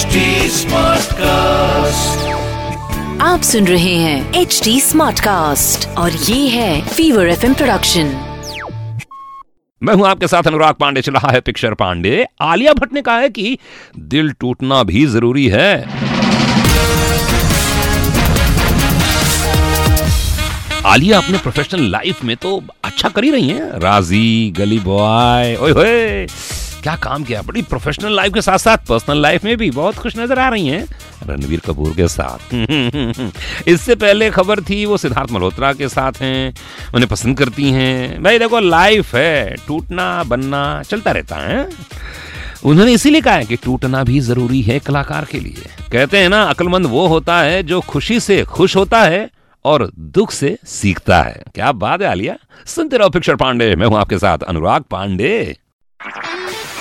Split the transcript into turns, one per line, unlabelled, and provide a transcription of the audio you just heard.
HD Smartcast.
आप सुन रहे हैं एच डी स्मार्ट कास्ट और ये है फीवर एफ़ प्रोडक्शन
मैं हूँ आपके साथ अनुराग पांडे चल रहा है पिक्चर पांडे। आलिया भट्ट ने कहा है कि दिल टूटना भी ज़रूरी है। आलिया अपने प्रोफेशनल लाइफ में तो अच्छा कर ही रही हैं। राज़ी गली बॉय ओए होए। क्या काम किया? बड़ी प्रोफेशनल लाइफ के साथ साथ पर्सनल लाइफ में भी बहुत खुश नज़र आ रही हैं रणवीर कपूर के साथ। इससे पहले खबर थी, वो सिद्धार्थ मल्होत्रा के साथ हैं, उन्हें पसंद करती हैं। भाई देखो लाइफ है, टूटना, बनना, चलता रहता है। उन्होंने इसीलिए कहा है कि टूटना भी ज़रूरी है कलाकार के लिए। कहते हैं ना, अक्लमंद वो होता है जो खुशी से खुश होता है और दुख से सीखता है। क्या बात है, आलिया। सुनते रहो पिक्चर पांडे, मैं हूँ आपके साथ, अनुराग पांडे।